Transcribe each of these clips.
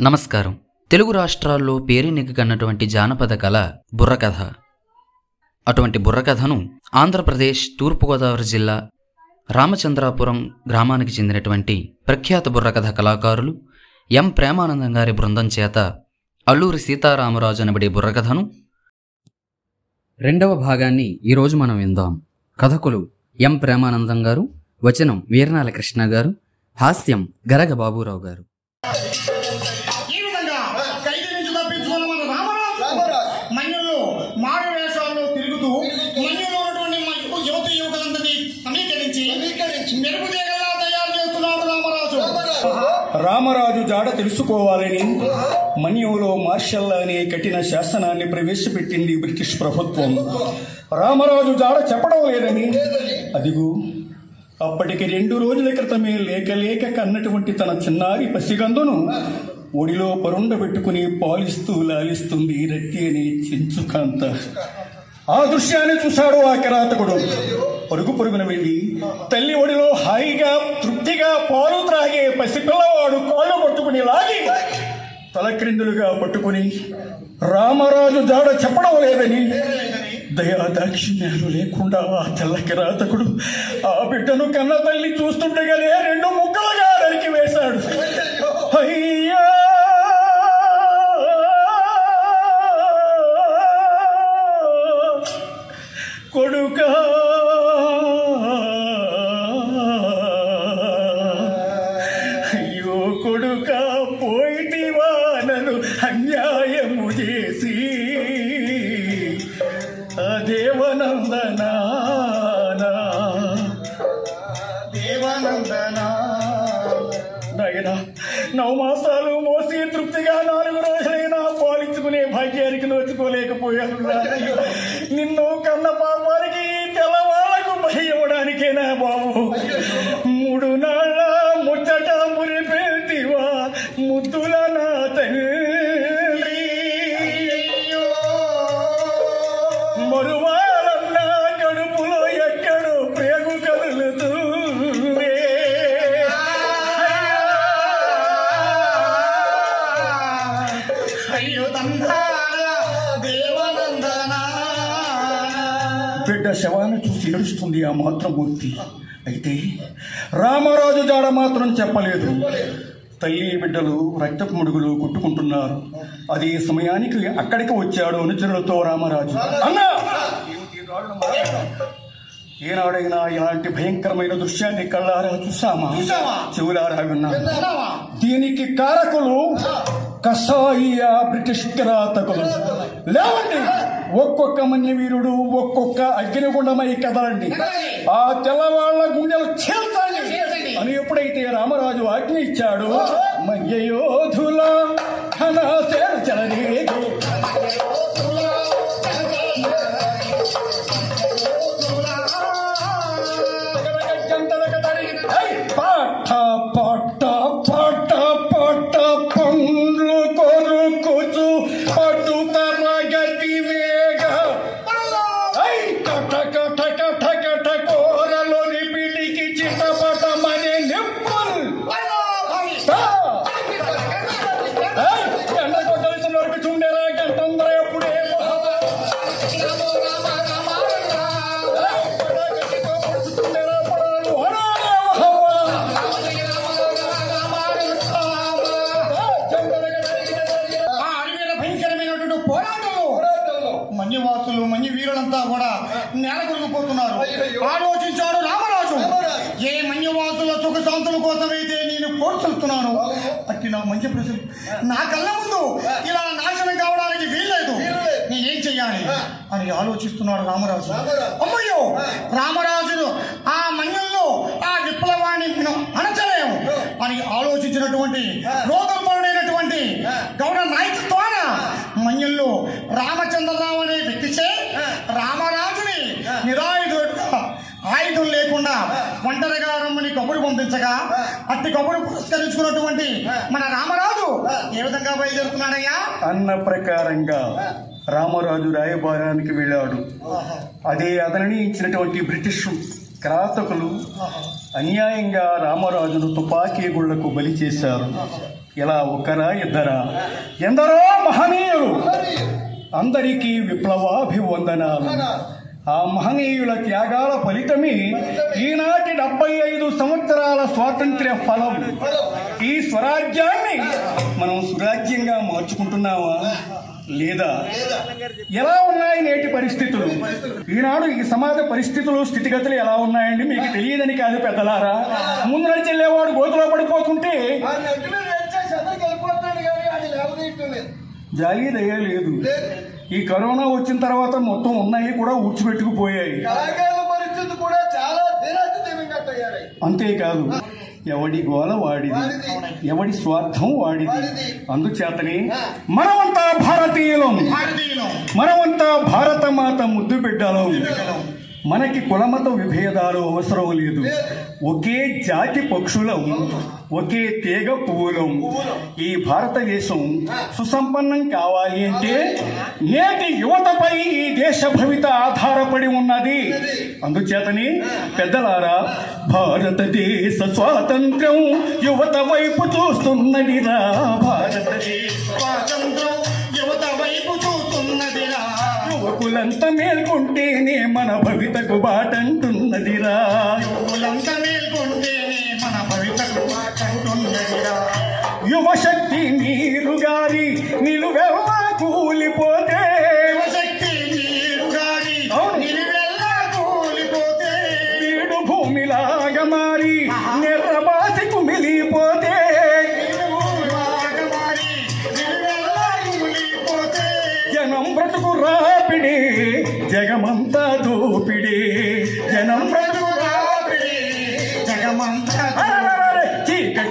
నమస్కారం. తెలుగు రాష్ట్రాల్లో పేరెన్నికన్నటువంటి జానపద కళ బుర్రకథ. అటువంటి బుర్రకథను ఆంధ్రప్రదేశ్ తూర్పుగోదావరి జిల్లా రామచంద్రాపురం గ్రామానికి చెందినటువంటి ప్రఖ్యాత బుర్రకథ కళాకారులు ఎం ప్రేమానందం గారి బృందం చేత అల్లూరి సీతారామరాజు అనబడే బుర్రకథను రెండవ భాగాన్ని ఈరోజు మనం విందాం. కథకులు ఎం ప్రేమానందం గారు వచనం వీరనాల కృష్ణ గారు హాస్యం గరగ బాబురావు గారు ఈ విధంగా ఖైదీ నుంచి తప్పించుకున్న మన రామరాజు మన్యుల్లో మారు వేషాల్లో తిరుగుతూ మన్యులో ఉన్నటువంటి మన్యు యువత యువకులందరినీ సమీకరించి మెరుపు తీగలా తయారు చేస్తున్నాడు రామరాజు రామరాజు జాడ తెలుసుకోవాలని మన్యంలో మార్షల్ అనే కఠిన శాసనాన్ని ప్రవేశపెట్టింది బ్రిటిష్ ప్రభుత్వం. రామరాజు జాడ చెప్పడం లేదని అదిగో అప్పటికి రెండు రోజుల క్రితమే లేక లేక కన్నటువంటి తన చిన్నారి పసిగందును ఒడిలో పరుండబెట్టుకుని పాలిస్తూ లాలిస్తుంది రట్టి అని చెంచుకాంత. ఆ దృశ్యాన్ని చూశాడు ఆ కిరాతకుడు. పరుగు పరుగున వెళ్ళి తల్లి ఒడిలో హాయిగా కొద్దిగా పాలు త్రాగే పసిపిల్లవాడు కాళ్ళు పట్టుకుని లాగి తలక్రిందులుగా పట్టుకుని రామరాజు జాడ చెప్పడం లేదని దయా దాక్షిణ్యాలు లేకుండా ఆ తెల్ల కిరాతకుడు ఆ బిడ్డను కన్న తల్లి చూస్తుండగానే రెండు ముక్క పోయితివా నన్ను అన్యాయము చేసి ఆ దేవనందనా దేవనందనా నాయన నవమాసాలు మోసి తృప్తిగా నాలుగు రోజులైనా పాలించుకునే భాగ్యానికి నోచుకోలేకపోయాను. బిడ్డ శవాన్ని చూసి ఏడుస్తుంది ఆ మాతృమూర్తి అయితే రామరాజు జాడ మాత్రం చెప్పలేదు. తల్లి బిడ్డలు రక్తపు ముడుగులు కొట్టుకుంటున్నారు. అదే సమయానికి అక్కడికి వచ్చాడు అనుచరులతో రామరాజు. అన్నా! ఏనాడైనా ఇలాంటి భయంకరమైన దృశ్యాన్ని కళ్ళారా చూసామా? చెవులారా విన్నా? దీనికి కారకులు కసాయియ బ్రిటిష్ కిరాతకులు. లేవండి! ఒక్కొక్క మన్య వీరుడు ఒక్కొక్క అగ్నిగుండమై కదలండి. ఆ తెల్లవాళ్ళ గుండెలు చీల్చండి అని ఎప్పుడైతే రామరాజు ఆజ్ఞ ఇచ్చాడు మధ్య యోధుల ఘన సేన చెలరేగు. మన్యవాసులు మన్య వీరులంతా కూడా నేల కొరిగిపోతున్నారు ఆలోచించాడు రామరాజు. ఏ మన్యవాసుల సుఖ శాంతుల కోసమైతే నేను కోరుతున్నాను అట్టి నా మంచి ప్రజలు నా కళ్ళ ముందు ఇలా నాశనం కావడానికి వీల్లేదు. నేనేం చెయ్యాలి? అని ఆలోచిస్తున్నాడు రామరాజు. అమ్మయ్యో రామరాజు ఆ మన్యంలో ఆ విప్లవాన్ని మనం అణచలేము అని ఆలోచించినటువంటి రోగంపరుడైనటువంటి గౌడ నాయకత్వాన మన్యంలో రామచంద్రరావు లేకుండా ఒంటరిగా రమ్మని కబురు పంపించగా అట్టి కబురు పురస్కరించుకున్నటువంటి మన రామరాజు ఏ విధంగా బయలుదేరుతున్నాడయ్యా? అన్న ప్రకారంగా రామరాజు రాయబారానికి వెళ్ళాడు. అదే అతనిని ఇచ్చినటువంటి బ్రిటిష్ క్రాతకులు అన్యాయంగా రామరాజును తుపాకీ గుళ్ళకు బలి చేశారు. ఇలా ఒకరా ఇద్దరా? ఎందరో మహనీయులు. అందరికీ విప్లవాభివందనాలు. ఆ మహనీయుల త్యాగాల ఫలితమే ఈనాటి డెబ్బై ఐదు సంవత్సరాల స్వాతంత్ర్య ఫలం. ఈ స్వరాజ్యాన్ని మనం సురాజ్యంగా మార్చుకుంటున్నావా? లేదా? ఎలా ఉన్నాయి నేటి పరిస్థితులు? ఈనాడు ఈ సమాజ పరిస్థితులు స్థితిగతులు ఎలా ఉన్నాయండి మీకు తెలియదని కాదు పెద్దలారా? ముందు నడిచి వెళ్ళేవాడు గోతులో పడిపోతుంటే జాలి దయ లేదు. ఈ కరోనా వచ్చిన తర్వాత మొత్తం ఉన్నాయి కూడా ఊడ్చిపెట్టుకుపోయాయి. పరిస్థితి కూడా చాలా అంతేకాదు ఎవడి గోల వాడిది ఎవడి స్వార్థం వాడిది. అందుచేతనే మనమంతా భారతీయులం. భారతీయులు. మనమంతా భారత మాత ముద్దు బిడ్డలం. మనకి కులమత విభేదాలు అవసరం లేదు. ఒకే జాతి పక్షులం ఒకే తీగ పువ్వులం. ఈ భారతదేశం సుసంపన్నం కావాలి అంటే నేటి యువతపై ఈ దేశ భవిత ఆధారపడి ఉన్నది. అందుచేతని పెద్దలారా భారతదేశ స్వాతంత్ర్యం యువత వైపు చూస్తున్నదిరా భారతదేశ యువకులంతా మేల్కొంటేనే మన భవితకు బాటంటున్నదిరా. యువకులంతా మేల్కొంటేనే మన భవితకు కంటున్నదిరా యువశక్తి నీరు గారి నిలువెల్లా కూలిపోతే. శక్తి నీరు అవును. నిలువెల్లా కూలిపోతే. వీడు భూమిలాగా మారి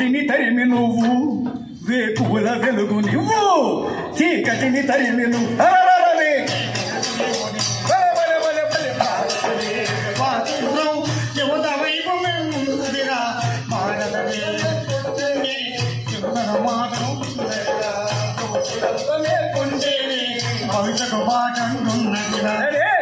చీకటిని తరిమి నువ్వు. వేకుల వెలుగు నువ్వు చీకటిని తరిమి నువ్వు. అరెరెరెరె!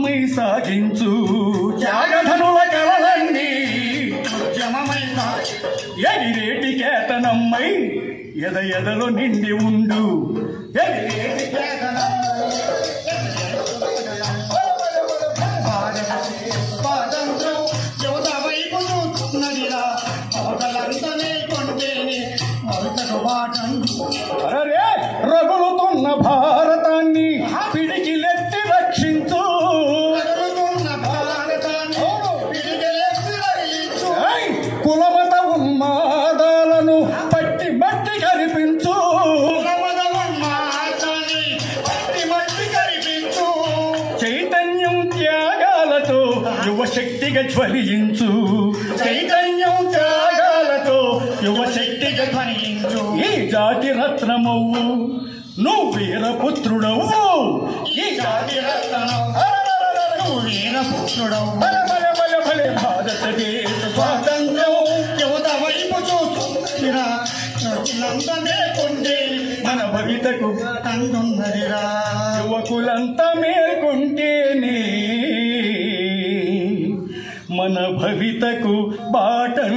ఉద్యమమై సాగించు. త్యాగధనుల కలలన్నీ ఉద్యమమైన ఎగిరేటి కేతనమ్మై ఎద ఎదలో నిండి ఉండు. ఎగిరేటి స్వాతంత్రం యువశక్తిగా జ్వలించు చైతన్యం త్యాగాలతో యువశక్తిగా ధ్వనించు. ఈ జాతి రత్నమవు నువ్వు వీరపుత్రుడవు ఈ జాతి రత్నం. నువ్వు వీరపుత్రుడవు. బల బల బల బల భారతదేశ స్వాతంత్రం యువత వైపు చూస్తున్నదిరా యువకులంతా మేల్కొంటే మన భవితకు తందున్నదిరా యువకులంతా మేల్కొంటే మన భవితకు బాటంటున్నదిరా.